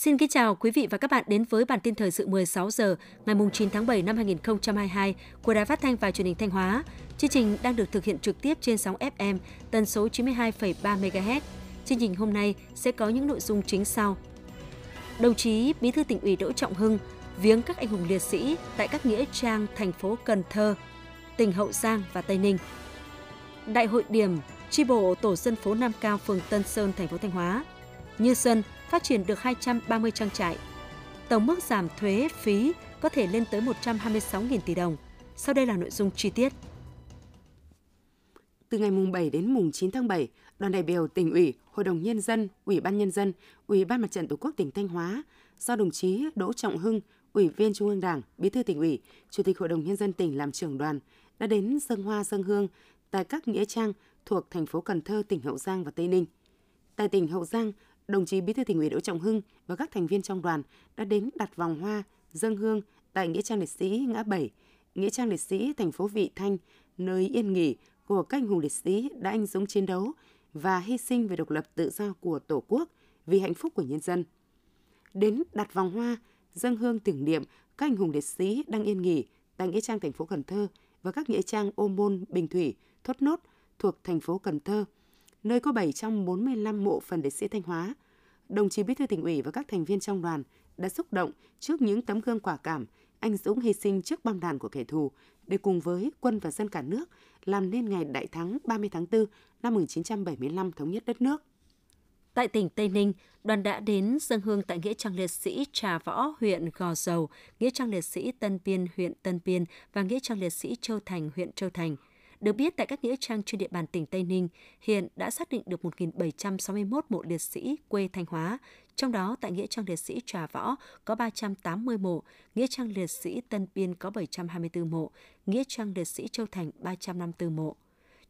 Xin kính chào quý vị và các bạn đến với bản tin thời sự 16 giờ ngày 9 tháng 7 năm 2022 của Đài Phát thanh và Truyền hình Thanh Hóa. Chương trình đang được thực hiện trực tiếp trên sóng FM tần số 92,3 MHz. Chương trình hôm nay sẽ có những nội dung chính sau. Đồng chí Bí thư tỉnh ủy Đỗ Trọng Hưng viếng các anh hùng liệt sĩ tại các nghĩa trang thành phố Cần Thơ, tỉnh Hậu Giang và Tây Ninh. Đại hội điểm chi bộ tổ dân phố Nam Cao, phường Tân Sơn, thành phố Thanh Hóa. Như Xuân phát triển được 230 trang trại. Tổng mức giảm thuế phí có thể lên tới 126.000 tỷ đồng. Sau đây là nội dung chi tiết. Từ ngày mùng 7 đến mùng 9 tháng 7, đoàn đại biểu tỉnh ủy, Hội đồng Nhân dân, Ủy ban Nhân dân, Ủy ban Mặt trận Tổ quốc tỉnh Thanh Hóa do đồng chí Đỗ Trọng Hưng, Ủy viên Trung ương Đảng, Bí thư tỉnh ủy, Chủ tịch Hội đồng Nhân dân tỉnh làm trưởng đoàn đã đến dân hoa dân hương tại các nghĩa trang thuộc thành phố Cần Thơ, tỉnh Hậu Giang và Tây Ninh. Tại tỉnh Hậu Giang, đồng chí Bí thư tỉnh ủy Đỗ Trọng Hưng và các thành viên trong đoàn đã đến đặt vòng hoa, dâng hương tại nghĩa trang liệt sĩ ngã bảy, nghĩa trang liệt sĩ thành phố Vị Thanh, nơi yên nghỉ của các anh hùng liệt sĩ đã anh dũng chiến đấu và hy sinh về độc lập tự do của Tổ quốc vì hạnh phúc của nhân dân. Đến đặt vòng hoa, dâng hương tưởng niệm các anh hùng liệt sĩ đang yên nghỉ tại nghĩa trang thành phố Cần Thơ và các nghĩa trang Ô Môn, Bình Thủy, Thốt Nốt thuộc thành phố Cần Thơ – nơi có 745 mộ phần liệt sĩ Thanh Hóa. Đồng chí Bí thư tỉnh ủy và các thành viên trong đoàn đã xúc động trước những tấm gương quả cảm, anh dũng hy sinh trước bom đạn của kẻ thù để cùng với quân và dân cả nước làm nên ngày đại thắng 30 tháng 4 năm 1975 thống nhất đất nước. Tại tỉnh Tây Ninh, đoàn đã đến dân hương tại Nghĩa trang liệt sĩ Trà Võ, huyện Gò Dầu, Nghĩa trang liệt sĩ Tân Biên, huyện Tân Biên và Nghĩa trang liệt sĩ Châu Thành, huyện Châu Thành – được biết, tại các nghĩa trang trên địa bàn tỉnh Tây Ninh, hiện đã xác định được 1.761 mộ liệt sĩ quê Thanh Hóa, trong đó tại Nghĩa trang liệt sĩ Trà Võ có 380 mộ, Nghĩa trang liệt sĩ Tân Biên có 724 mộ, Nghĩa trang liệt sĩ Châu Thành 354 mộ.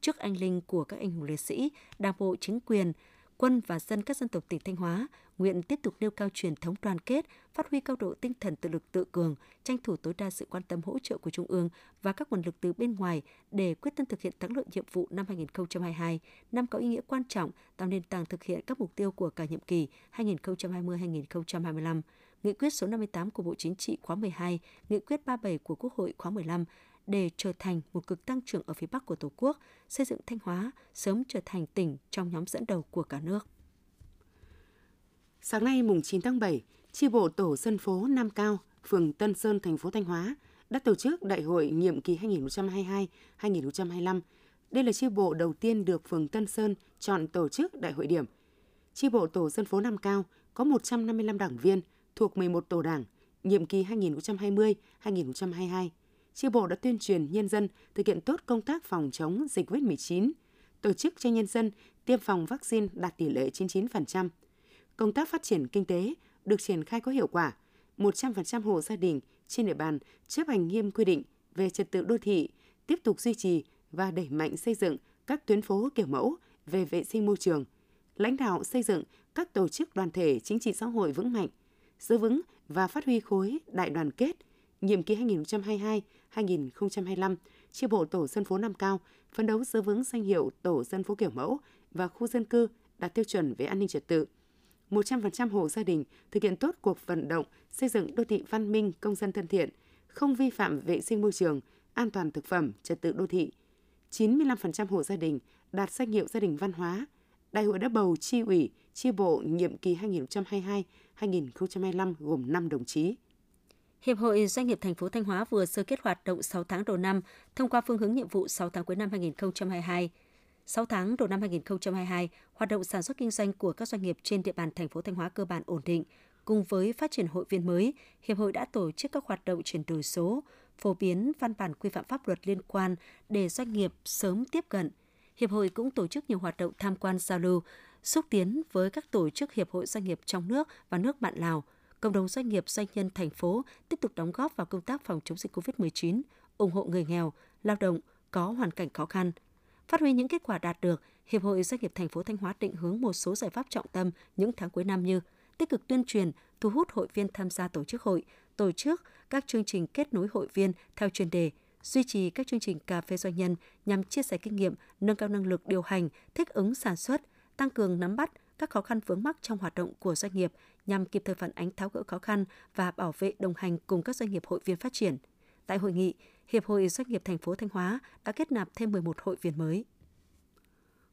Trước anh linh của các anh hùng liệt sĩ, Đảng bộ chính quyền, quân và dân các dân tộc tỉnh Thanh Hóa nguyện tiếp tục nêu cao truyền thống đoàn kết, phát huy cao độ tinh thần tự lực tự cường, tranh thủ tối đa sự quan tâm hỗ trợ của Trung ương và các nguồn lực từ bên ngoài để quyết tâm thực hiện thắng lợi nhiệm vụ năm 2022, năm có ý nghĩa quan trọng tạo nền tảng thực hiện các mục tiêu của cả nhiệm kỳ 2020-2025. Nghị quyết số 58 của Bộ Chính trị khóa 12, Nghị quyết 37 của Quốc hội khóa 15 để trở thành một cực tăng trưởng ở phía Bắc của Tổ quốc, xây dựng Thanh Hóa sớm trở thành tỉnh trong nhóm dẫn đầu của cả nước. Sáng nay mùng 9 tháng 7, chi bộ tổ dân phố Nam Cao, phường Tân Sơn, thành phố Thanh Hóa đã tổ chức đại hội nhiệm kỳ 2022-2025. Đây là chi bộ đầu tiên được phường Tân Sơn chọn tổ chức đại hội điểm. Chi bộ tổ dân phố Nam Cao có 155 đảng viên thuộc 11 tổ đảng, nhiệm kỳ 2020-2022 Tri bộ đã tuyên truyền nhân dân thực hiện tốt công tác phòng chống dịch COVID-19, tổ chức cho nhân dân tiêm phòng vaccine đạt tỷ lệ 99%. Công tác phát triển kinh tế được triển khai có hiệu quả. 100% hộ gia đình trên địa bàn chấp hành nghiêm quy định về trật tự đô thị, tiếp tục duy trì và đẩy mạnh xây dựng các tuyến phố kiểu mẫu về vệ sinh môi trường, lãnh đạo xây dựng các tổ chức đoàn thể chính trị xã hội vững mạnh, giữ vững và phát huy khối đại đoàn kết, nhiệm kỳ 2022-2025, chi bộ tổ dân phố Nam Cao phấn đấu giữ vững danh hiệu tổ dân phố kiểu mẫu và khu dân cư đạt tiêu chuẩn về an ninh trật tự. 100% hộ gia đình thực hiện tốt cuộc vận động xây dựng đô thị văn minh, công dân thân thiện, không vi phạm vệ sinh môi trường, an toàn thực phẩm, trật tự đô thị. 95% hộ gia đình đạt danh hiệu gia đình văn hóa. Đại hội đã bầu chi ủy, chi bộ nhiệm kỳ 2022-2025 gồm 5 đồng chí. Hiệp hội Doanh nghiệp thành phố Thanh Hóa vừa sơ kết hoạt động 6 tháng đầu năm thông qua phương hướng nhiệm vụ 6 tháng cuối năm 2022. 6 tháng đầu năm 2022, hoạt động sản xuất kinh doanh của các doanh nghiệp trên địa bàn thành phố Thanh Hóa cơ bản ổn định. Cùng với phát triển hội viên mới, Hiệp hội đã tổ chức các hoạt động chuyển đổi số, phổ biến văn bản quy phạm pháp luật liên quan để doanh nghiệp sớm tiếp cận. Hiệp hội cũng tổ chức nhiều hoạt động tham quan giao lưu, xúc tiến với các tổ chức hiệp hội doanh nghiệp trong nước và nước bạn Lào – cộng đồng doanh nghiệp doanh nhân thành phố tiếp tục đóng góp vào công tác phòng chống dịch COVID-19, ủng hộ người nghèo, lao động có hoàn cảnh khó khăn. Phát huy những kết quả đạt được, Hiệp hội Doanh nghiệp thành phố Thanh Hóa định hướng một số giải pháp trọng tâm những tháng cuối năm như tích cực tuyên truyền, thu hút hội viên tham gia tổ chức hội, tổ chức các chương trình kết nối hội viên theo chuyên đề, duy trì các chương trình cà phê doanh nhân nhằm chia sẻ kinh nghiệm, nâng cao năng lực điều hành, thích ứng sản xuất, tăng cường nắm bắt các khó khăn vướng mắc trong hoạt động của doanh nghiệp nhằm kịp thời phản ánh tháo gỡ khó khăn và bảo vệ đồng hành cùng các doanh nghiệp hội viên phát triển. Tại hội nghị, Hiệp hội Doanh nghiệp thành phố Thanh Hóa đã kết nạp thêm 11 hội viên mới.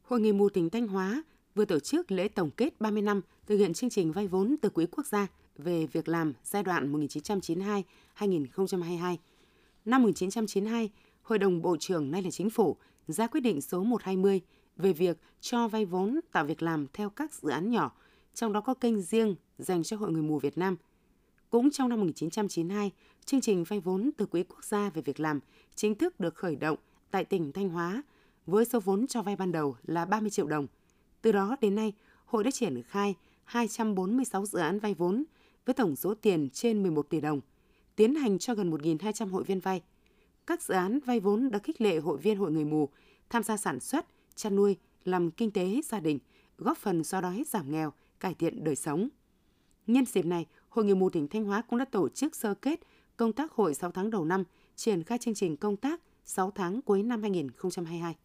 Hội nghị mù tỉnh Thanh Hóa vừa tổ chức lễ tổng kết 30 năm thực hiện chương trình vay vốn từ Quỹ quốc gia về việc làm giai đoạn 1992-2022. Năm 1992, Hội đồng Bộ trưởng nay là Chính phủ ra quyết định số 120 về việc cho vay vốn tạo việc làm theo các dự án nhỏ, trong đó có kênh riêng dành cho Hội người mù Việt Nam. Cũng trong năm 1992, chương trình vay vốn từ Quỹ quốc gia về việc làm chính thức được khởi động tại tỉnh Thanh Hóa với số vốn cho vay ban đầu là 30 triệu đồng. Từ đó đến nay, hội đã triển khai 246 dự án vay vốn với tổng số tiền trên 11 tỷ đồng, tiến hành cho gần 1.200 hội viên vay. Các dự án vay vốn đã khích lệ hội viên hội người mù tham gia sản xuất, chăn nuôi, làm kinh tế gia đình, góp phần xóa đói giảm nghèo, cải thiện đời sống. Nhân dịp này, Hội người mù tỉnh Thanh Hóa cũng đã tổ chức sơ kết công tác hội 6 tháng đầu năm, triển khai chương trình công tác 6 tháng cuối năm 2022.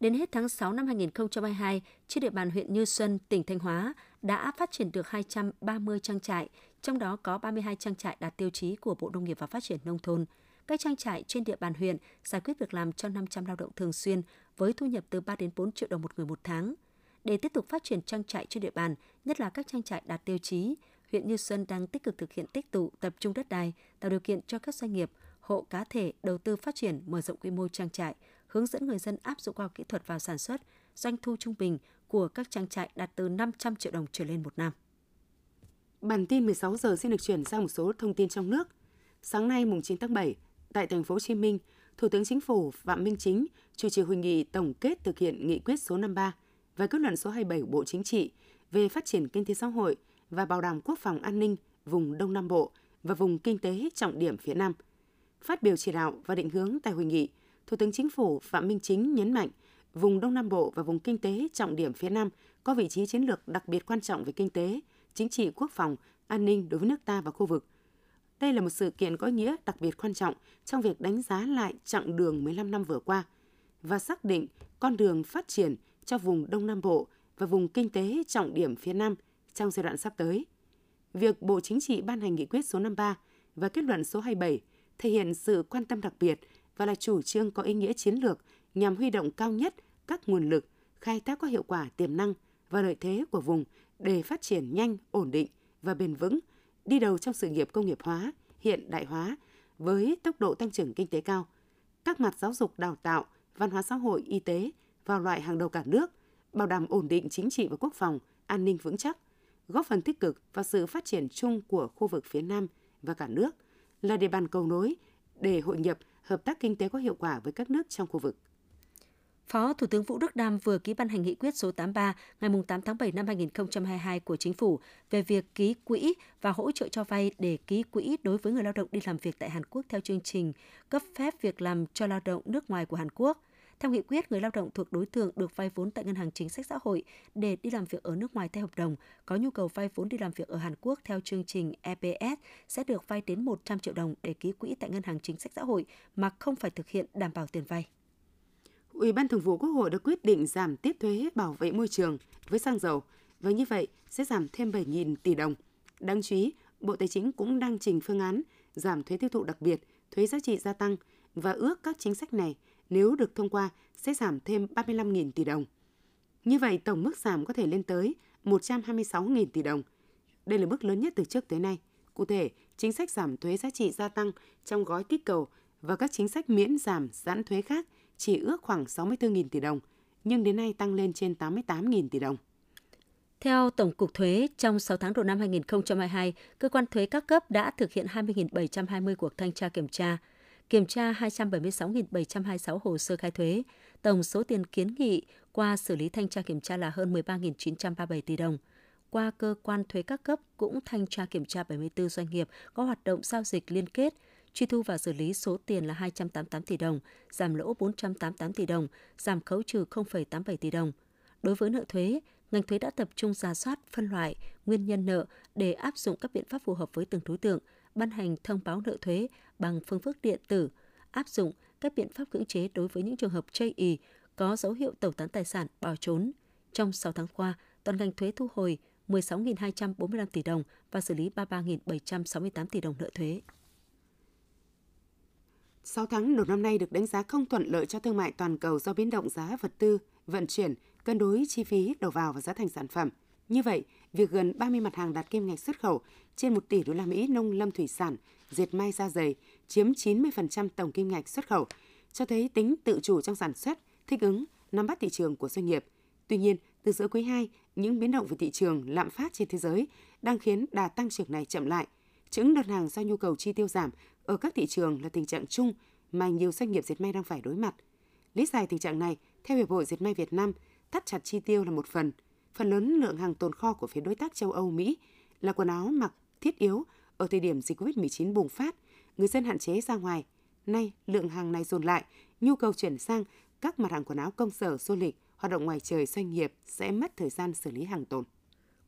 Đến hết tháng 6 năm 2022, trên địa bàn huyện Như Xuân, tỉnh Thanh Hóa đã phát triển được 230 trang trại, trong đó có 32 trang trại đạt tiêu chí của Bộ Nông nghiệp và Phát triển Nông thôn. Các trang trại trên địa bàn huyện giải quyết việc làm cho 500 lao động thường xuyên với thu nhập từ 3 đến 4 triệu đồng một người một tháng. Để tiếp tục phát triển trang trại trên địa bàn, nhất là các trang trại đạt tiêu chí, huyện Như Xuân đang tích cực thực hiện tích tụ tập trung đất đai, tạo điều kiện cho các doanh nghiệp, hộ cá thể đầu tư phát triển mở rộng quy mô trang trại, hướng dẫn người dân áp dụng khoa học kỹ thuật vào sản xuất, doanh thu trung bình của các trang trại đạt từ 500 triệu đồng trở lên một năm. Bản tin 16 giờ xin được chuyển sang một số thông tin trong nước. Sáng nay mùng 9 tháng 7, tại thành phố Hồ Chí Minh, Thủ tướng Chính phủ Phạm Minh Chính chủ trì hội nghị tổng kết thực hiện nghị quyết số 53 và kết luận số 27 của Bộ Chính trị về phát triển kinh tế xã hội và bảo đảm quốc phòng an ninh vùng Đông Nam Bộ và vùng kinh tế trọng điểm phía Nam. Phát biểu chỉ đạo và định hướng tại hội nghị, Thủ tướng Chính phủ Phạm Minh Chính nhấn mạnh vùng Đông Nam Bộ và vùng kinh tế trọng điểm phía Nam có vị trí chiến lược đặc biệt quan trọng về kinh tế, chính trị quốc phòng, an ninh đối với nước ta và khu vực. Đây là một sự kiện có ý nghĩa đặc biệt quan trọng trong việc đánh giá lại chặng đường 15 năm vừa qua và xác định con đường phát triển cho vùng Đông Nam Bộ và vùng kinh tế trọng điểm phía Nam trong giai đoạn sắp tới. Việc Bộ Chính trị ban hành nghị quyết số 53 và kết luận số 27 thể hiện sự quan tâm đặc biệt và là chủ trương có ý nghĩa chiến lược nhằm huy động cao nhất các nguồn lực, khai thác có hiệu quả tiềm năng và lợi thế của vùng để phát triển nhanh, ổn định và bền vững, đi đầu trong sự nghiệp công nghiệp hóa, hiện đại hóa với tốc độ tăng trưởng kinh tế cao. Các mặt giáo dục đào tạo, văn hóa xã hội, y tế vào loại hàng đầu cả nước, bảo đảm ổn định chính trị và quốc phòng, an ninh vững chắc, góp phần tích cực vào sự phát triển chung của khu vực phía Nam và cả nước, là địa bàn cầu nối để hội nhập, hợp tác kinh tế có hiệu quả với các nước trong khu vực. Phó Thủ tướng Vũ Đức Đam vừa ký ban hành nghị quyết số 83 ngày 8 tháng 7 năm 2022 của Chính phủ về việc ký quỹ và hỗ trợ cho vay để ký quỹ đối với người lao động đi làm việc tại Hàn Quốc theo chương trình cấp phép việc làm cho lao động nước ngoài của Hàn Quốc. Theo nghị quyết, người lao động thuộc đối tượng được vay vốn tại Ngân hàng Chính sách Xã hội để đi làm việc ở nước ngoài theo hợp đồng, có nhu cầu vay vốn đi làm việc ở Hàn Quốc theo chương trình EPS sẽ được vay đến 100 triệu đồng để ký quỹ tại Ngân hàng Chính sách Xã hội mà không phải thực hiện đảm bảo tiền vay. Ủy ban Thường vụ Quốc hội đã quyết định giảm tiếp thuế bảo vệ môi trường với xăng dầu và như vậy sẽ giảm thêm 7.000 tỷ đồng. Đáng chú ý, Bộ Tài chính cũng đang trình phương án giảm thuế tiêu thụ đặc biệt, thuế giá trị gia tăng và ước các chính sách này nếu được thông qua sẽ giảm thêm 35.000 tỷ đồng. Như vậy, tổng mức giảm có thể lên tới 126.000 tỷ đồng. Đây là mức lớn nhất từ trước tới nay. Cụ thể, chính sách giảm thuế giá trị gia tăng trong gói kích cầu và các chính sách miễn giảm giãn thuế khác chỉ ước khoảng 64.000 tỷ đồng, nhưng đến nay tăng lên trên 88.000 tỷ đồng. Theo Tổng cục Thuế, trong 6 tháng đầu năm 2022, cơ quan thuế các cấp đã thực hiện 20.720 cuộc thanh tra kiểm tra, kiểm tra 276.726 hồ sơ khai thuế. Tổng số tiền kiến nghị qua xử lý thanh tra kiểm tra là hơn 13.937 tỷ đồng. Qua cơ quan thuế các cấp cũng thanh tra kiểm tra 74 doanh nghiệp có hoạt động giao dịch liên kết, truy thu và xử lý số tiền là 288 tỷ đồng, giảm lỗ 488 tỷ đồng, giảm khấu trừ 0,87 tỷ đồng. Đối với nợ thuế, ngành thuế đã tập trung ra soát, phân loại nguyên nhân nợ để áp dụng các biện pháp phù hợp với từng đối tượng, ban hành thông báo nợ thuế bằng phương thức điện tử, áp dụng các biện pháp cưỡng chế đối với những trường hợp chây ý, có dấu hiệu tẩu tán tài sản bỏ trốn. Trong 6 tháng qua, toàn ngành thuế thu hồi 16.245 tỷ đồng và xử lý 33.768 tỷ đồng nợ thuế. 6 tháng đầu năm nay được đánh giá không thuận lợi cho thương mại toàn cầu do biến động giá vật tư, vận chuyển, cân đối chi phí đầu vào và giá thành sản phẩm. Như vậy, việc gần 30 mặt hàng đạt kim ngạch xuất khẩu trên 1 tỷ đô la Mỹ nông lâm thủy sản, dệt may da dày chiếm 90% tổng kim ngạch xuất khẩu, cho thấy tính tự chủ trong sản xuất, thích ứng, nắm bắt thị trường của doanh nghiệp. Tuy nhiên, từ giữa quý 2, những biến động về thị trường, lạm phát trên thế giới đang khiến đà tăng trưởng này chậm lại. Chứng đơn hàng do nhu cầu chi tiêu giảm ở các thị trường là tình trạng chung mà nhiều doanh nghiệp dệt may đang phải đối mặt. Lý giải tình trạng này, theo Hiệp hội Dệt may Việt Nam, thắt chặt chi tiêu là một phần. Phần lớn lượng hàng tồn kho của phía đối tác châu Âu, Mỹ là quần áo mặc thiết yếu ở thời điểm dịch COVID-19 bùng phát, người dân hạn chế ra ngoài. Nay, lượng hàng này dồn lại, nhu cầu chuyển sang các mặt hàng quần áo công sở, du lịch, hoạt động ngoài trời doanh nghiệp sẽ mất thời gian xử lý hàng tồn.